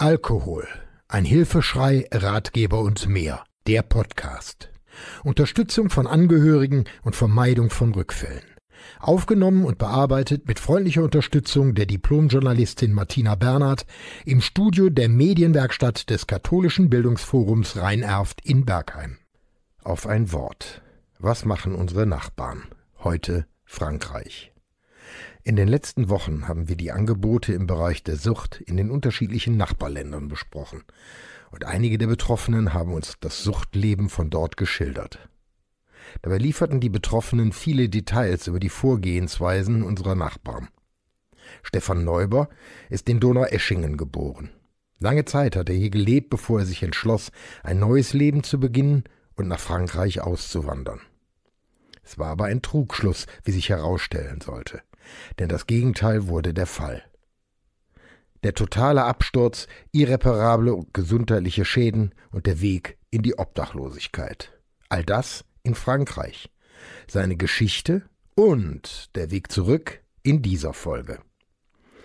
Alkohol. Ein Hilfeschrei, Ratgeber und mehr. Der Podcast. Unterstützung von Angehörigen und Vermeidung von Rückfällen. Aufgenommen und bearbeitet mit freundlicher Unterstützung der Diplomjournalistin Martina Bernhard im Studio der Medienwerkstatt des Katholischen Bildungsforums Rhein-Erft in Bergheim. Auf ein Wort. Was machen unsere Nachbarn? Heute Frankreich. In den letzten Wochen haben wir die Angebote im Bereich der Sucht in den unterschiedlichen Nachbarländern besprochen. Und einige der Betroffenen haben uns das Suchtleben von dort geschildert. Dabei lieferten die Betroffenen viele Details über die Vorgehensweisen unserer Nachbarn. Stefan Neuber ist in Donaueschingen geboren. Lange Zeit hat er hier gelebt, bevor er sich entschloss, ein neues Leben zu beginnen und nach Frankreich auszuwandern. Es war aber ein Trugschluss, wie sich herausstellen sollte denn das Gegenteil wurde der Fall. Der totale Absturz, irreparable gesundheitliche Schäden und der Weg in die Obdachlosigkeit. All das in Frankreich. Seine Geschichte und der Weg zurück in dieser Folge.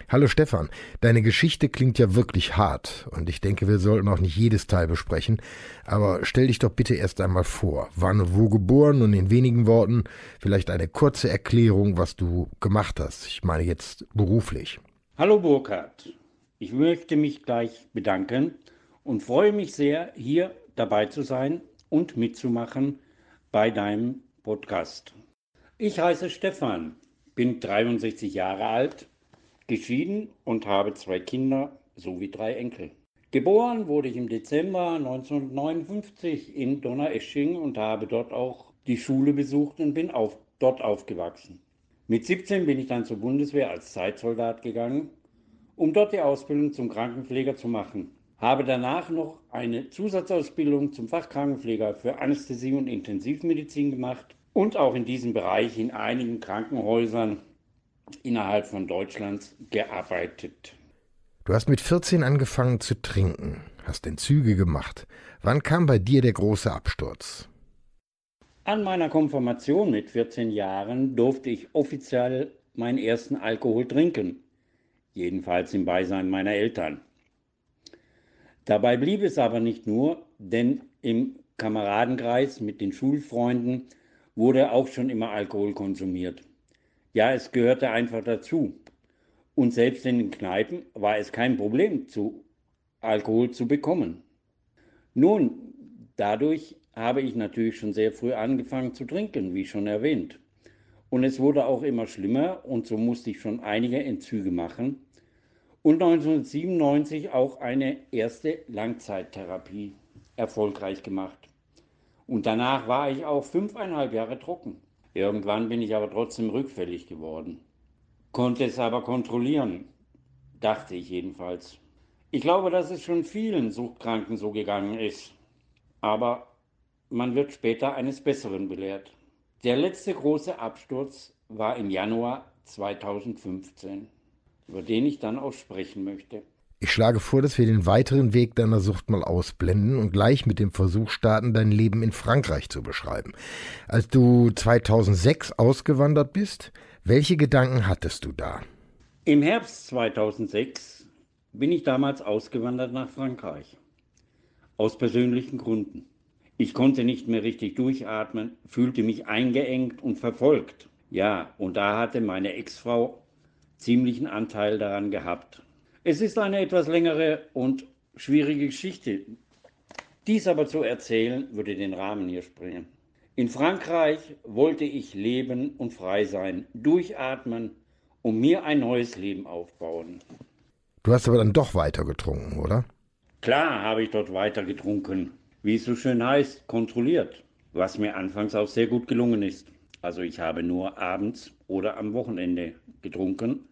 Hallo Stefan, deine Geschichte klingt ja wirklich hart und ich denke, wir sollten auch nicht jedes Teil besprechen, aber stell dich doch bitte erst einmal vor. Wann und wo geboren und in wenigen Worten vielleicht eine kurze Erklärung, was du gemacht hast. Ich meine jetzt beruflich. Hallo Burkhard, ich möchte mich gleich bedanken und freue mich sehr, hier dabei zu sein und mitzumachen bei deinem Podcast. Ich heiße Stefan, bin 63 Jahre alt geschieden und habe zwei Kinder sowie drei Enkel. Geboren wurde ich im Dezember 1959 in Donaueschingen und habe dort auch die Schule besucht und bin auf, dort aufgewachsen. Mit 17 bin ich dann zur Bundeswehr als Zeitsoldat gegangen, um dort die Ausbildung zum Krankenpfleger zu machen. Habe danach noch eine Zusatzausbildung zum Fachkrankenpfleger für Anästhesie und Intensivmedizin gemacht und auch in diesem Bereich in einigen Krankenhäusern innerhalb von Deutschlands gearbeitet. Du hast mit 14 angefangen zu trinken, hast Entzüge gemacht. Wann kam bei dir der große Absturz? An meiner Konfirmation mit 14 Jahren durfte ich offiziell meinen ersten Alkohol trinken, jedenfalls im Beisein meiner Eltern. Dabei blieb es aber nicht nur, denn im Kameradenkreis mit den Schulfreunden wurde auch schon immer Alkohol konsumiert. Ja, es gehörte einfach dazu. Und selbst in den Kneipen war es kein Problem, zu Alkohol zu bekommen. Nun, dadurch habe ich natürlich schon sehr früh angefangen zu trinken, wie schon erwähnt. Und es wurde auch immer schlimmer und so musste ich schon einige Entzüge machen. Und 1997 auch eine erste Langzeittherapie erfolgreich gemacht. Und danach war ich auch fünfeinhalb Jahre trocken. Irgendwann bin ich aber trotzdem rückfällig geworden. Konnte es aber kontrollieren, dachte ich jedenfalls. Ich glaube, dass es schon vielen Suchtkranken so gegangen ist. Aber man wird später eines Besseren belehrt. Der letzte große Absturz war im Januar 2015, über den ich dann auch sprechen möchte. Ich schlage vor, dass wir den weiteren Weg deiner Sucht mal ausblenden und gleich mit dem Versuch starten, dein Leben in Frankreich zu beschreiben. Als du 2006 ausgewandert bist, welche Gedanken hattest du da? Im Herbst 2006 bin ich damals ausgewandert nach Frankreich. Aus persönlichen Gründen. Ich konnte nicht mehr richtig durchatmen, fühlte mich eingeengt und verfolgt. Ja, und da hatte meine Ex-Frau ziemlichen Anteil daran gehabt. Es ist eine etwas längere und schwierige Geschichte. Dies aber zu erzählen, würde den Rahmen hier sprengen. In Frankreich wollte ich leben und frei sein, durchatmen und mir ein neues Leben aufbauen. Du hast aber dann doch weiter getrunken, oder? Klar habe ich dort weiter getrunken. Wie es so schön heißt, kontrolliert. Was mir anfangs auch sehr gut gelungen ist. Also ich habe nur abends oder am Wochenende getrunken,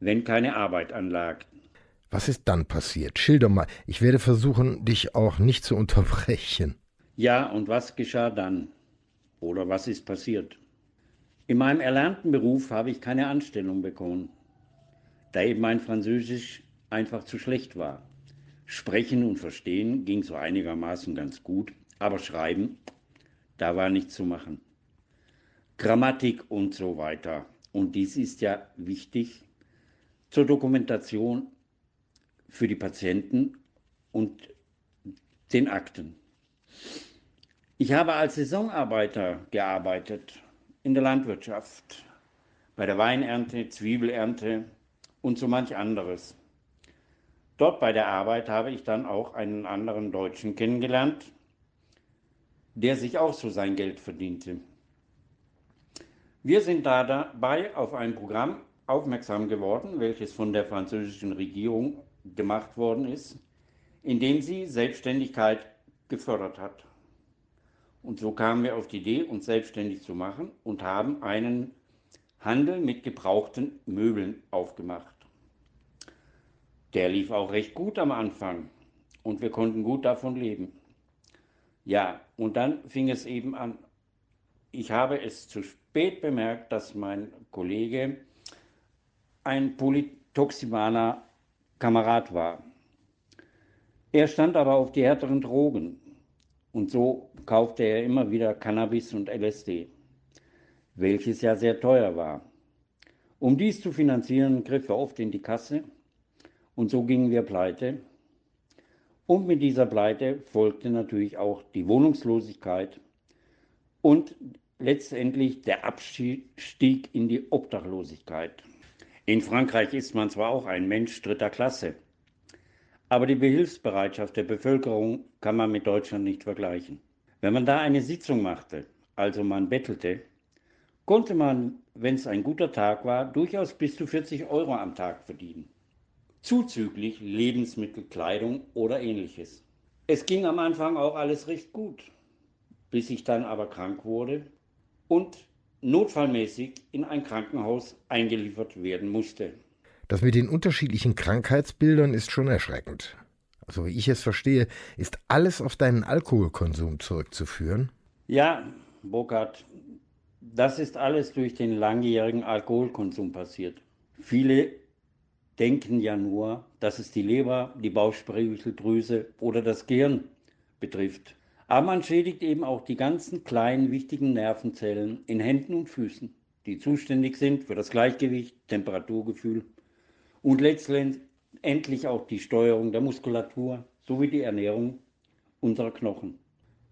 wenn keine Arbeit anlag. Was ist dann passiert? Schilder mal. Ich werde versuchen, dich auch nicht zu unterbrechen. Ja, und was geschah dann? Oder was ist passiert? In meinem erlernten Beruf habe ich keine Anstellung bekommen, da eben mein Französisch einfach zu schlecht war. Sprechen und Verstehen ging so einigermaßen ganz gut, aber Schreiben, da war nichts zu machen. Grammatik und so weiter. Und dies ist ja wichtig zur Dokumentation für die Patienten und den Akten. Ich habe als Saisonarbeiter gearbeitet in der Landwirtschaft, bei der Weinernte, Zwiebelernte und so manch anderes. Dort bei der Arbeit habe ich dann auch einen anderen Deutschen kennengelernt, der sich auch so sein Geld verdiente. Wir sind da dabei auf ein Programm aufmerksam geworden, welches von der französischen Regierung gemacht worden ist, indem sie Selbstständigkeit gefördert hat. Und so kamen wir auf die Idee, uns selbstständig zu machen und haben einen Handel mit gebrauchten Möbeln aufgemacht. Der lief auch recht gut am Anfang und wir konnten gut davon leben. Ja, und dann fing es eben an. Ich habe es zu spät bemerkt, dass mein Kollege ein polytoximaner Kamerad war. Er stand aber auf die härteren Drogen und so kaufte er immer wieder Cannabis und LSD, welches ja sehr teuer war. Um dies zu finanzieren, griff er oft in die Kasse und so gingen wir pleite. Und mit dieser Pleite folgte natürlich auch die Wohnungslosigkeit und letztendlich der Abstieg in die Obdachlosigkeit. In Frankreich ist man zwar auch ein Mensch dritter Klasse, aber die Behilfsbereitschaft der Bevölkerung kann man mit Deutschland nicht vergleichen. Wenn man da eine Sitzung machte, also man bettelte, konnte man, wenn es ein guter Tag war, durchaus bis zu 40 Euro am Tag verdienen zuzüglich Lebensmittel, Kleidung oder ähnliches. Es ging am Anfang auch alles recht gut, bis ich dann aber krank wurde und notfallmäßig in ein Krankenhaus eingeliefert werden musste. Das mit den unterschiedlichen Krankheitsbildern ist schon erschreckend. So wie ich es verstehe, ist alles auf deinen Alkoholkonsum zurückzuführen? Ja, Burkhard, das ist alles durch den langjährigen Alkoholkonsum passiert. Viele denken ja nur, dass es die Leber, die Bauchspeicheldrüse oder das Gehirn betrifft. Aber man schädigt eben auch die ganzen kleinen wichtigen Nervenzellen in Händen und Füßen, die zuständig sind für das Gleichgewicht, Temperaturgefühl und letztendlich auch die Steuerung der Muskulatur sowie die Ernährung unserer Knochen.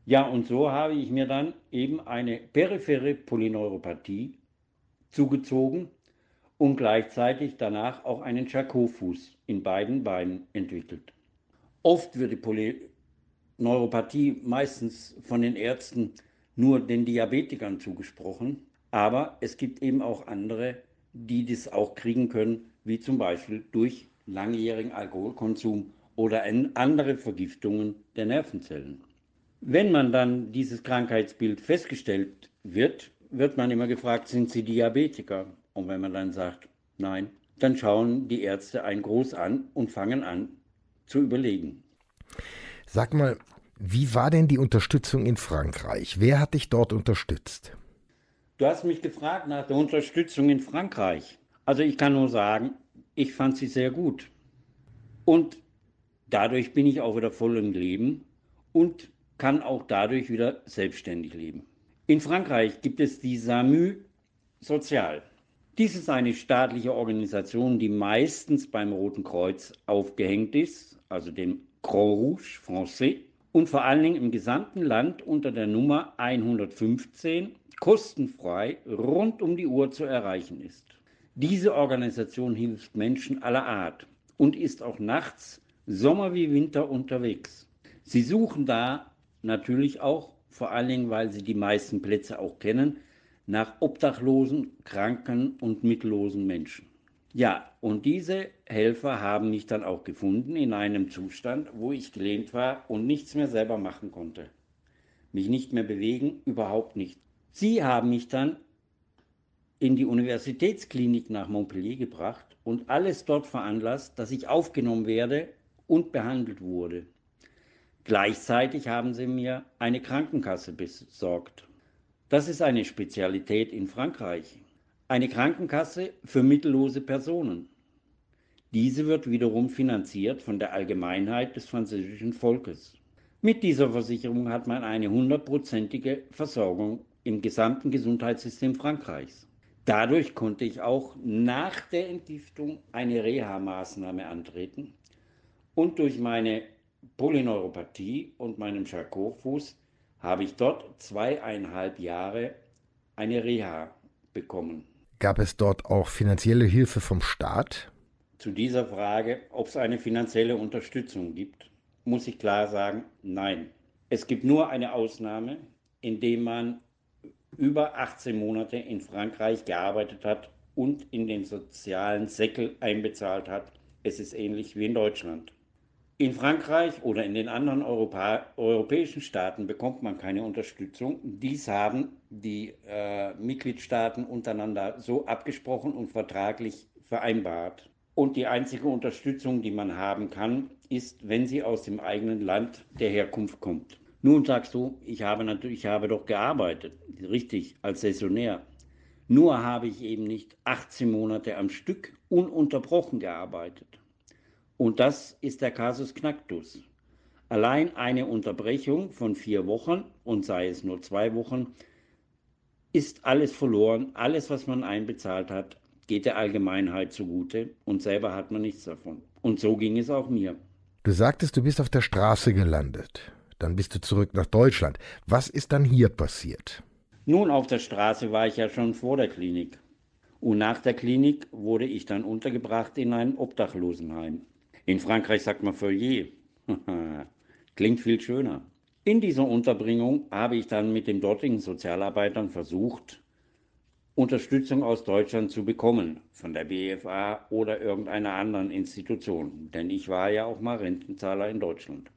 Ja, und so habe ich mir dann eben eine periphere Polyneuropathie zugezogen, und gleichzeitig danach auch einen Charcot-Fuß in beiden Beinen entwickelt. Oft wird die Polyneuropathie meistens von den Ärzten nur den Diabetikern zugesprochen, aber es gibt eben auch andere, die das auch kriegen können, wie zum Beispiel durch langjährigen Alkoholkonsum oder andere Vergiftungen der Nervenzellen. Wenn man dann dieses Krankheitsbild festgestellt wird, wird man immer gefragt, sind Sie Diabetiker? Und wenn man dann sagt, nein, dann schauen die Ärzte einen groß an und fangen an zu überlegen. Sag mal, wie war denn die Unterstützung in Frankreich? Wer hat dich dort unterstützt? Du hast mich gefragt nach der Unterstützung in Frankreich. Also ich kann nur sagen, ich fand sie sehr gut. Und dadurch bin ich auch wieder voll im Leben und kann auch dadurch wieder selbstständig leben. In Frankreich gibt es die SAMU Sozial. Dies ist eine staatliche Organisation, die meistens beim Roten Kreuz aufgehängt ist, also dem Croix Rouge Français, und vor allen Dingen im gesamten Land unter der Nummer 115 kostenfrei rund um die Uhr zu erreichen ist. Diese Organisation hilft Menschen aller Art und ist auch nachts, Sommer wie Winter unterwegs. Sie suchen da natürlich auch, vor allen Dingen, weil sie die meisten Plätze auch kennen, nach obdachlosen, kranken und mittellosen Menschen. Ja, und diese Helfer haben mich dann auch gefunden in einem Zustand, wo ich gelähmt war und nichts mehr selber machen konnte. Mich nicht mehr bewegen, überhaupt nicht. Sie haben mich dann in die Universitätsklinik nach Montpellier gebracht und alles dort veranlasst, dass ich aufgenommen werde und behandelt wurde. Gleichzeitig haben sie mir eine Krankenkasse besorgt. Das ist eine Spezialität in Frankreich. Eine Krankenkasse für mittellose Personen. Diese wird wiederum finanziert von der Allgemeinheit des französischen Volkes. Mit dieser Versicherung hat man eine hundertprozentige Versorgung im gesamten Gesundheitssystem Frankreichs. Dadurch konnte ich auch nach der Entgiftung eine Reha-Maßnahme antreten Und durch meine Polyneuropathie und meinen Charcot-Fuß habe ich dort zweieinhalb Jahre eine Reha bekommen. Gab es dort auch finanzielle Hilfe vom Staat? Zu dieser Frage, ob es eine finanzielle Unterstützung gibt, muss ich klar sagen, nein. Es gibt nur eine Ausnahme, indem man über 18 Monate in Frankreich gearbeitet hat und in den sozialen Säckel einbezahlt hat. Es ist ähnlich wie in Deutschland. In Frankreich oder in den anderen Europa europäischen Staaten bekommt man keine Unterstützung. Dies haben die äh, Mitgliedstaaten untereinander so abgesprochen und vertraglich vereinbart. Und die einzige Unterstützung, die man haben kann, ist, wenn sie aus dem eigenen Land der Herkunft kommt. Nun sagst du, ich habe natürlich, ich habe doch gearbeitet, richtig, als Saisonär. Nur habe ich eben nicht 18 Monate am Stück ununterbrochen gearbeitet. Und das ist der Kasus Knacktus. Allein eine Unterbrechung von vier Wochen, und sei es nur zwei Wochen, ist alles verloren. Alles, was man einbezahlt hat, geht der Allgemeinheit zugute und selber hat man nichts davon. Und so ging es auch mir. Du sagtest, du bist auf der Straße gelandet. Dann bist du zurück nach Deutschland. Was ist dann hier passiert? Nun, auf der Straße war ich ja schon vor der Klinik. Und nach der Klinik wurde ich dann untergebracht in ein Obdachlosenheim. In Frankreich sagt man Foyer. Klingt viel schöner. In dieser Unterbringung habe ich dann mit den dortigen Sozialarbeitern versucht, Unterstützung aus Deutschland zu bekommen, von der BFA oder irgendeiner anderen Institution, denn ich war ja auch mal Rentenzahler in Deutschland.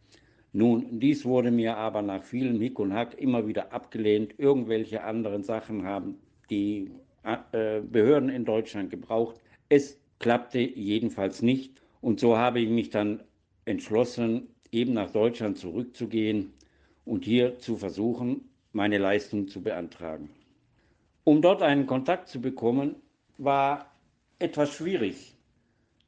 Nun, dies wurde mir aber nach vielem Hick und Hack immer wieder abgelehnt. Irgendwelche anderen Sachen haben die äh, Behörden in Deutschland gebraucht. Es klappte jedenfalls nicht und so habe ich mich dann entschlossen, eben nach Deutschland zurückzugehen und hier zu versuchen, meine Leistung zu beantragen. Um dort einen Kontakt zu bekommen, war etwas schwierig,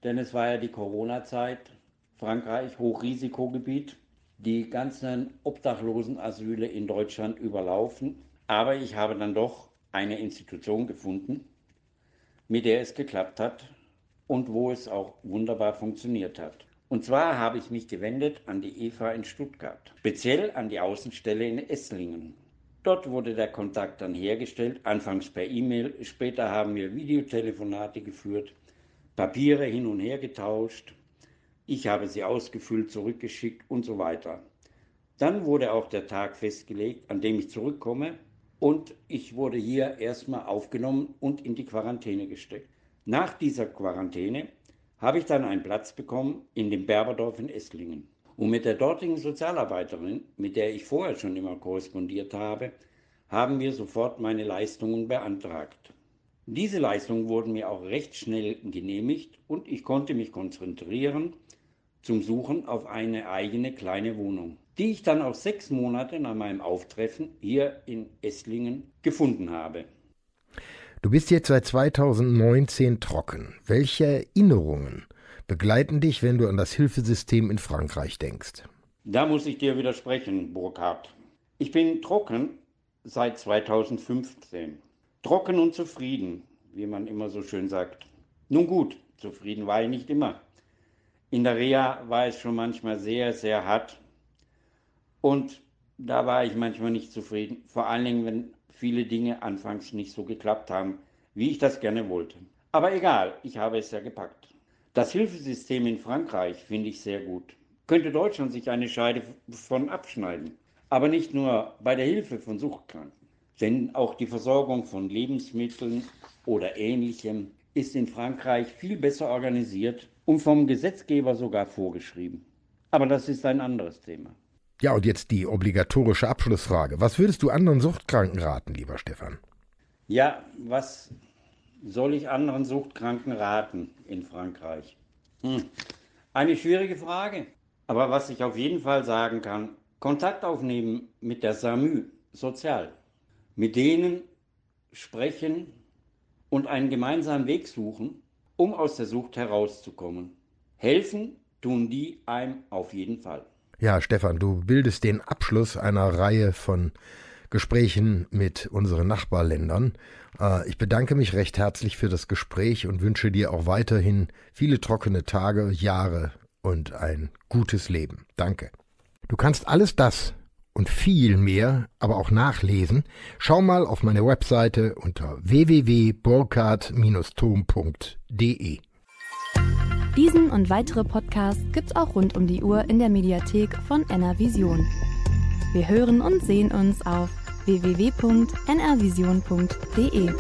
denn es war ja die Corona-Zeit, Frankreich Hochrisikogebiet, die ganzen Obdachlosenasyle in Deutschland überlaufen. Aber ich habe dann doch eine Institution gefunden, mit der es geklappt hat und wo es auch wunderbar funktioniert hat. Und zwar habe ich mich gewendet an die EVA in Stuttgart, speziell an die Außenstelle in Esslingen. Dort wurde der Kontakt dann hergestellt, anfangs per E-Mail, später haben wir Videotelefonate geführt, Papiere hin und her getauscht, ich habe sie ausgefüllt, zurückgeschickt und so weiter. Dann wurde auch der Tag festgelegt, an dem ich zurückkomme und ich wurde hier erstmal aufgenommen und in die Quarantäne gesteckt. Nach dieser Quarantäne habe ich dann einen Platz bekommen in dem Berberdorf in Esslingen. Und mit der dortigen Sozialarbeiterin, mit der ich vorher schon immer korrespondiert habe, haben wir sofort meine Leistungen beantragt. Diese Leistungen wurden mir auch recht schnell genehmigt und ich konnte mich konzentrieren zum Suchen auf eine eigene kleine Wohnung, die ich dann auch sechs Monate nach meinem Auftreffen hier in Esslingen gefunden habe. Du bist jetzt seit 2019 trocken. Welche Erinnerungen begleiten dich, wenn du an das Hilfesystem in Frankreich denkst? Da muss ich dir widersprechen, Burkhard. Ich bin trocken seit 2015. Trocken und zufrieden, wie man immer so schön sagt. Nun gut, zufrieden war ich nicht immer. In der Reha war es schon manchmal sehr, sehr hart. Und da war ich manchmal nicht zufrieden. Vor allen Dingen, wenn viele Dinge anfangs nicht so geklappt haben, wie ich das gerne wollte. Aber egal, ich habe es ja gepackt. Das Hilfesystem in Frankreich finde ich sehr gut. Könnte Deutschland sich eine Scheide von abschneiden. Aber nicht nur bei der Hilfe von Suchtkranken. Denn auch die Versorgung von Lebensmitteln oder ähnlichem ist in Frankreich viel besser organisiert und vom Gesetzgeber sogar vorgeschrieben. Aber das ist ein anderes Thema. Ja, und jetzt die obligatorische Abschlussfrage. Was würdest du anderen Suchtkranken raten, lieber Stefan? Ja, was soll ich anderen Suchtkranken raten in Frankreich? Hm. Eine schwierige Frage. Aber was ich auf jeden Fall sagen kann, Kontakt aufnehmen mit der SAMU, sozial. Mit denen sprechen und einen gemeinsamen Weg suchen, um aus der Sucht herauszukommen. Helfen tun die einem auf jeden Fall. Ja, Stefan, du bildest den Abschluss einer Reihe von Gesprächen mit unseren Nachbarländern. Äh, ich bedanke mich recht herzlich für das Gespräch und wünsche dir auch weiterhin viele trockene Tage, Jahre und ein gutes Leben. Danke. Du kannst alles das und viel mehr aber auch nachlesen. Schau mal auf meine Webseite unter www.burkhard-tom.de. Diesen und weitere Podcasts gibt's auch rund um die Uhr in der Mediathek von NRVision. Wir hören und sehen uns auf www.nrvision.de.